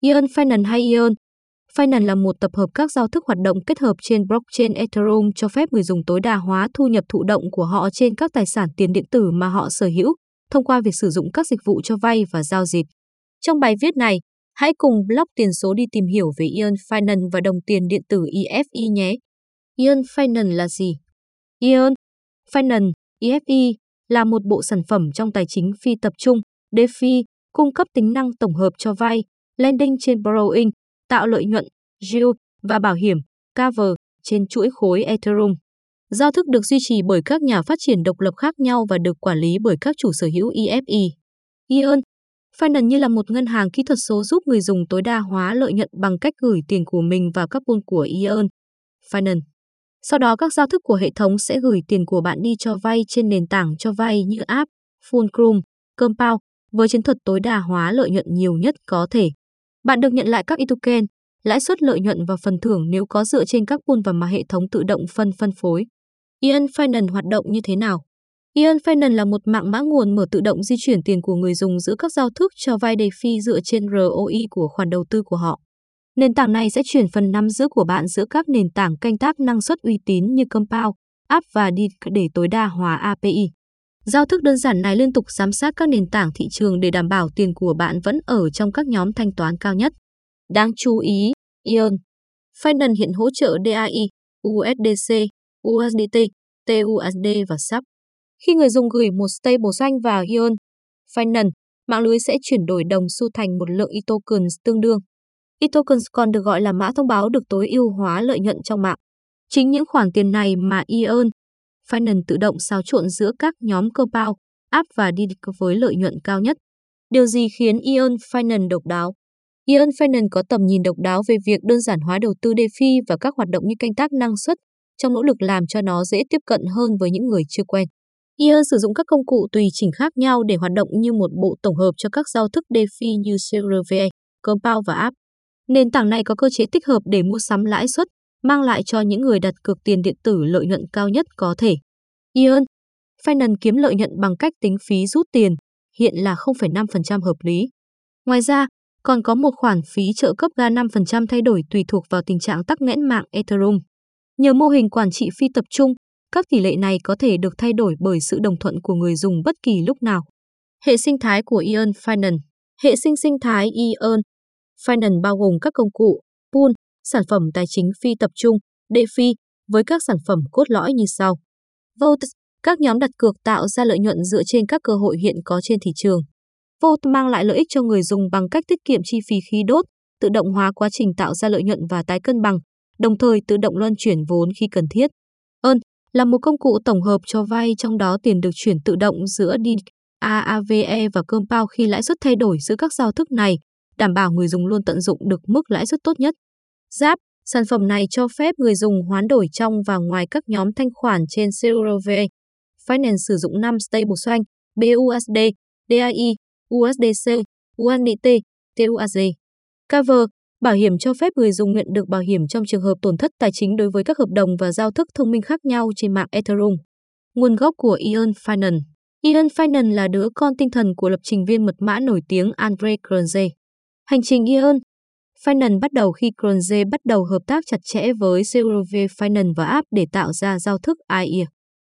Ion Finance hay Ion Finance là một tập hợp các giao thức hoạt động kết hợp trên blockchain Ethereum cho phép người dùng tối đa hóa thu nhập thụ động của họ trên các tài sản tiền điện tử mà họ sở hữu thông qua việc sử dụng các dịch vụ cho vay và giao dịch. Trong bài viết này, hãy cùng blog tiền số đi tìm hiểu về Ion Finance và đồng tiền điện tử EFI nhé. Ion Finance là gì? Ion Finance, EFI, là một bộ sản phẩm trong tài chính phi tập trung, DeFi, cung cấp tính năng tổng hợp cho vay, lending trên borrowing, tạo lợi nhuận, yield và bảo hiểm, cover trên chuỗi khối Ethereum. Giao thức được duy trì bởi các nhà phát triển độc lập khác nhau và được quản lý bởi các chủ sở hữu EFI. Ion Finance như là một ngân hàng kỹ thuật số giúp người dùng tối đa hóa lợi nhuận bằng cách gửi tiền của mình vào các pool của Ion Finance. Sau đó các giao thức của hệ thống sẽ gửi tiền của bạn đi cho vay trên nền tảng cho vay như app, Fulcrum, Compound với chiến thuật tối đa hóa lợi nhuận nhiều nhất có thể. Bạn được nhận lại các token, lãi suất lợi nhuận và phần thưởng nếu có dựa trên các pool và mà hệ thống tự động phân phân phối. Ion Finance hoạt động như thế nào? Ion Finance là một mạng mã nguồn mở tự động di chuyển tiền của người dùng giữa các giao thức cho vay DeFi dựa trên ROI của khoản đầu tư của họ. Nền tảng này sẽ chuyển phần nắm giữ của bạn giữa các nền tảng canh tác năng suất uy tín như Compound, App và Deed để tối đa hóa API. Giao thức đơn giản này liên tục giám sát các nền tảng thị trường để đảm bảo tiền của bạn vẫn ở trong các nhóm thanh toán cao nhất. Đáng chú ý, Ion Finance hiện hỗ trợ DAI, USDC, USDT, TUSD và SAP. Khi người dùng gửi một stable xanh vào Ion Finance, mạng lưới sẽ chuyển đổi đồng xu thành một lượng e-tokens tương đương. E-tokens còn được gọi là mã thông báo được tối ưu hóa lợi nhuận trong mạng. Chính những khoản tiền này mà Ion Finance tự động xáo trộn giữa các nhóm Compound, App và DDC với lợi nhuận cao nhất. Điều gì khiến Ion Finance độc đáo? Ion Finance có tầm nhìn độc đáo về việc đơn giản hóa đầu tư DeFi và các hoạt động như canh tác năng suất trong nỗ lực làm cho nó dễ tiếp cận hơn với những người chưa quen. Ion sử dụng các công cụ tùy chỉnh khác nhau để hoạt động như một bộ tổng hợp cho các giao thức DeFi như CRVA, Compound và App. Nền tảng này có cơ chế tích hợp để mua sắm lãi suất, mang lại cho những người đặt cược tiền điện tử lợi nhuận cao nhất có thể. Ion Finance kiếm lợi nhuận bằng cách tính phí rút tiền, hiện là 0,5% hợp lý. Ngoài ra, còn có một khoản phí trợ cấp ga 5% thay đổi tùy thuộc vào tình trạng tắc nghẽn mạng Ethereum. Nhờ mô hình quản trị phi tập trung, các tỷ lệ này có thể được thay đổi bởi sự đồng thuận của người dùng bất kỳ lúc nào. Hệ sinh thái của Ion Finance Hệ sinh sinh thái Ion Finance bao gồm các công cụ, pool, sản phẩm tài chính phi tập trung, DeFi với các sản phẩm cốt lõi như sau. Vote, các nhóm đặt cược tạo ra lợi nhuận dựa trên các cơ hội hiện có trên thị trường. Vote mang lại lợi ích cho người dùng bằng cách tiết kiệm chi phí khí đốt, tự động hóa quá trình tạo ra lợi nhuận và tái cân bằng, đồng thời tự động luân chuyển vốn khi cần thiết. Earn là một công cụ tổng hợp cho vay trong đó tiền được chuyển tự động giữa DIN, AAVE và Compound khi lãi suất thay đổi giữa các giao thức này, đảm bảo người dùng luôn tận dụng được mức lãi suất tốt nhất. Giáp, sản phẩm này cho phép người dùng hoán đổi trong và ngoài các nhóm thanh khoản trên CRV. Finance sử dụng 5 stablecoin BUSD, DAI, USDC, UNDT, TUAZ. Cover, bảo hiểm cho phép người dùng nhận được bảo hiểm trong trường hợp tổn thất tài chính đối với các hợp đồng và giao thức thông minh khác nhau trên mạng Ethereum. Nguồn gốc của Ion Finance Ion Finance là đứa con tinh thần của lập trình viên mật mã nổi tiếng Andre Grunze. Hành trình Ion Finance bắt đầu khi Cronje bắt đầu hợp tác chặt chẽ với CRV Finance và App để tạo ra giao thức IE.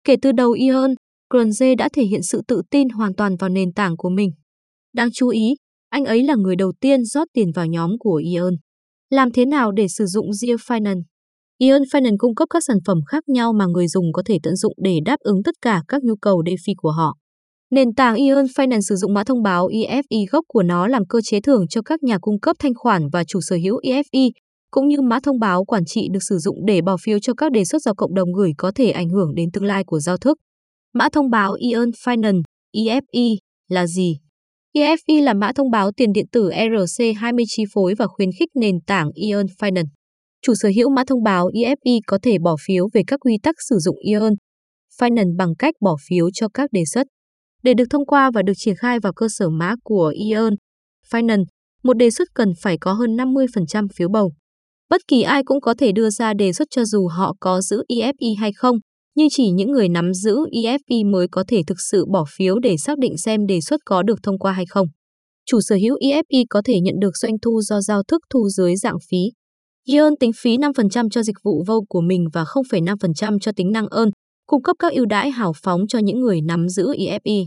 Kể từ đầu Ion, Cronje đã thể hiện sự tự tin hoàn toàn vào nền tảng của mình. Đáng chú ý, anh ấy là người đầu tiên rót tiền vào nhóm của Ion. Làm thế nào để sử dụng Zia Finance? Ion Finance cung cấp các sản phẩm khác nhau mà người dùng có thể tận dụng để đáp ứng tất cả các nhu cầu DeFi của họ. Nền tảng Ion Finance sử dụng mã thông báo EFI gốc của nó làm cơ chế thưởng cho các nhà cung cấp thanh khoản và chủ sở hữu EFI, cũng như mã thông báo quản trị được sử dụng để bỏ phiếu cho các đề xuất do cộng đồng gửi có thể ảnh hưởng đến tương lai của giao thức. Mã thông báo Ion Finance EFI là gì? EFI là mã thông báo tiền điện tử ERC20 chi phối và khuyến khích nền tảng Ion Finance. Chủ sở hữu mã thông báo EFI có thể bỏ phiếu về các quy tắc sử dụng Ion Finance bằng cách bỏ phiếu cho các đề xuất. Để được thông qua và được triển khai vào cơ sở mã của Ion Finance, một đề xuất cần phải có hơn 50% phiếu bầu. Bất kỳ ai cũng có thể đưa ra đề xuất cho dù họ có giữ EFI hay không, nhưng chỉ những người nắm giữ EFI mới có thể thực sự bỏ phiếu để xác định xem đề xuất có được thông qua hay không. chủ sở hữu Efi có thể nhận được doanh thu do giao thức thu dưới dạng phí. Ion tính phí 5% cho dịch vụ vô của mình và 0,5% cho tính năng ơn, cung cấp các ưu đãi hào phóng cho những người nắm giữ EFI.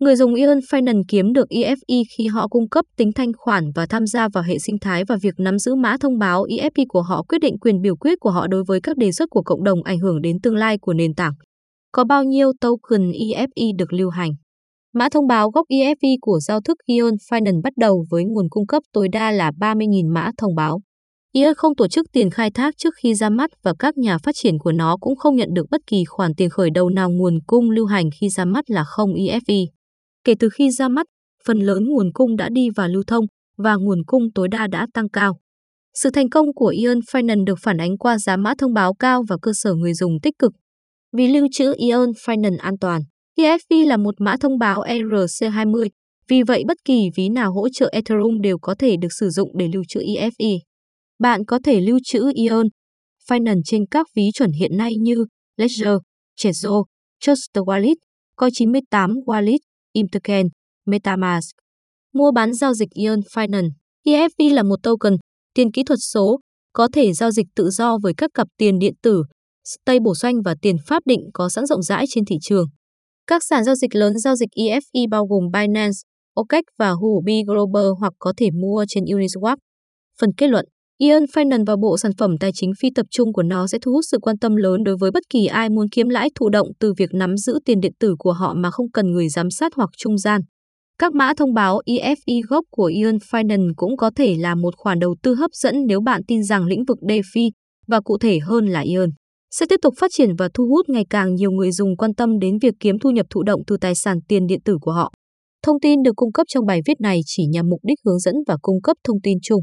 Người dùng Ion Finance kiếm được EFI khi họ cung cấp tính thanh khoản và tham gia vào hệ sinh thái và việc nắm giữ mã thông báo EFI của họ, quyết định quyền biểu quyết của họ đối với các đề xuất của cộng đồng ảnh hưởng đến tương lai của nền tảng. Có bao nhiêu token EFI được lưu hành? Mã thông báo gốc EFI của giao thức Ion Finance bắt đầu với nguồn cung cấp tối đa là 30.000 mã thông báo. Eon không tổ chức tiền khai thác trước khi ra mắt và các nhà phát triển của nó cũng không nhận được bất kỳ khoản tiền khởi đầu nào nguồn cung lưu hành khi ra mắt là không EFI. Kể từ khi ra mắt, phần lớn nguồn cung đã đi vào lưu thông và nguồn cung tối đa đã tăng cao. Sự thành công của Ion Finance được phản ánh qua giá mã thông báo cao và cơ sở người dùng tích cực. Vì lưu trữ Ion Finance an toàn, EFP là một mã thông báo ERC20, vì vậy bất kỳ ví nào hỗ trợ Ethereum đều có thể được sử dụng để lưu trữ EFI. Bạn có thể lưu trữ ion Finance trên các ví chuẩn hiện nay như Ledger, Trezor, Trust Wallet, Coin98 Wallet, Imtoken, MetaMask. Mua bán giao dịch ion Finance. EFP là một token, tiền kỹ thuật số, có thể giao dịch tự do với các cặp tiền điện tử, stable xoanh và tiền pháp định có sẵn rộng rãi trên thị trường. Các sàn giao dịch lớn giao dịch EFI bao gồm Binance, OKEx và Huobi Global hoặc có thể mua trên Uniswap. Phần kết luận Eon Finance và bộ sản phẩm tài chính phi tập trung của nó sẽ thu hút sự quan tâm lớn đối với bất kỳ ai muốn kiếm lãi thụ động từ việc nắm giữ tiền điện tử của họ mà không cần người giám sát hoặc trung gian. Các mã thông báo EFI gốc của Eon Finance cũng có thể là một khoản đầu tư hấp dẫn nếu bạn tin rằng lĩnh vực DeFi và cụ thể hơn là Eon sẽ tiếp tục phát triển và thu hút ngày càng nhiều người dùng quan tâm đến việc kiếm thu nhập thụ động từ tài sản tiền điện tử của họ. Thông tin được cung cấp trong bài viết này chỉ nhằm mục đích hướng dẫn và cung cấp thông tin chung.